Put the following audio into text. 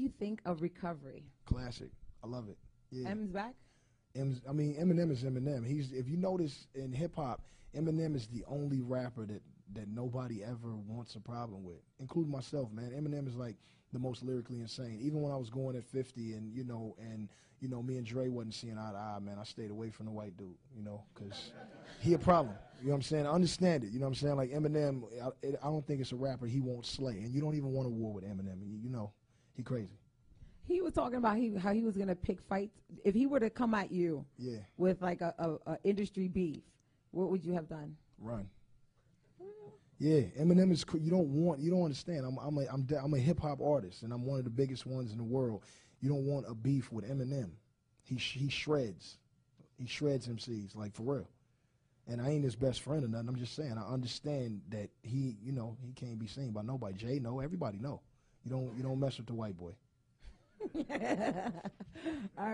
you think of recovery? Classic. I love it. Yeah. M's back. M's, I mean, Eminem is Eminem. He's if you notice in hip hop, Eminem is the only rapper that that nobody ever wants a problem with, including myself. Man, Eminem is like the most lyrically insane. Even when I was going at 50, and you know, and you know, me and Dre wasn't seeing eye to eye. Man, I stayed away from the white dude. You know, because he a problem. You know what I'm saying? I understand it. You know what I'm saying? Like Eminem, I, I don't think it's a rapper he won't slay, and you don't even want a war with Eminem. You, you know, he crazy. He was talking about he, how he was going to pick fights. If he were to come at you Yeah, with like a, a, a industry beef, what would you have done? run. Yeah, Eminem is. You don't want. You don't understand. I'm. I'm a. I'm. de- I'm a hip hop artist, and I'm one of the biggest ones in the world. You don't want a beef with Eminem. He sh- he shreds. He shreds MCs like for real. And I ain't his best friend or nothing. I'm just saying. I understand that he. You know, he can't be seen by nobody. Jay no. Everybody know. You don't. You don't mess with the white boy. All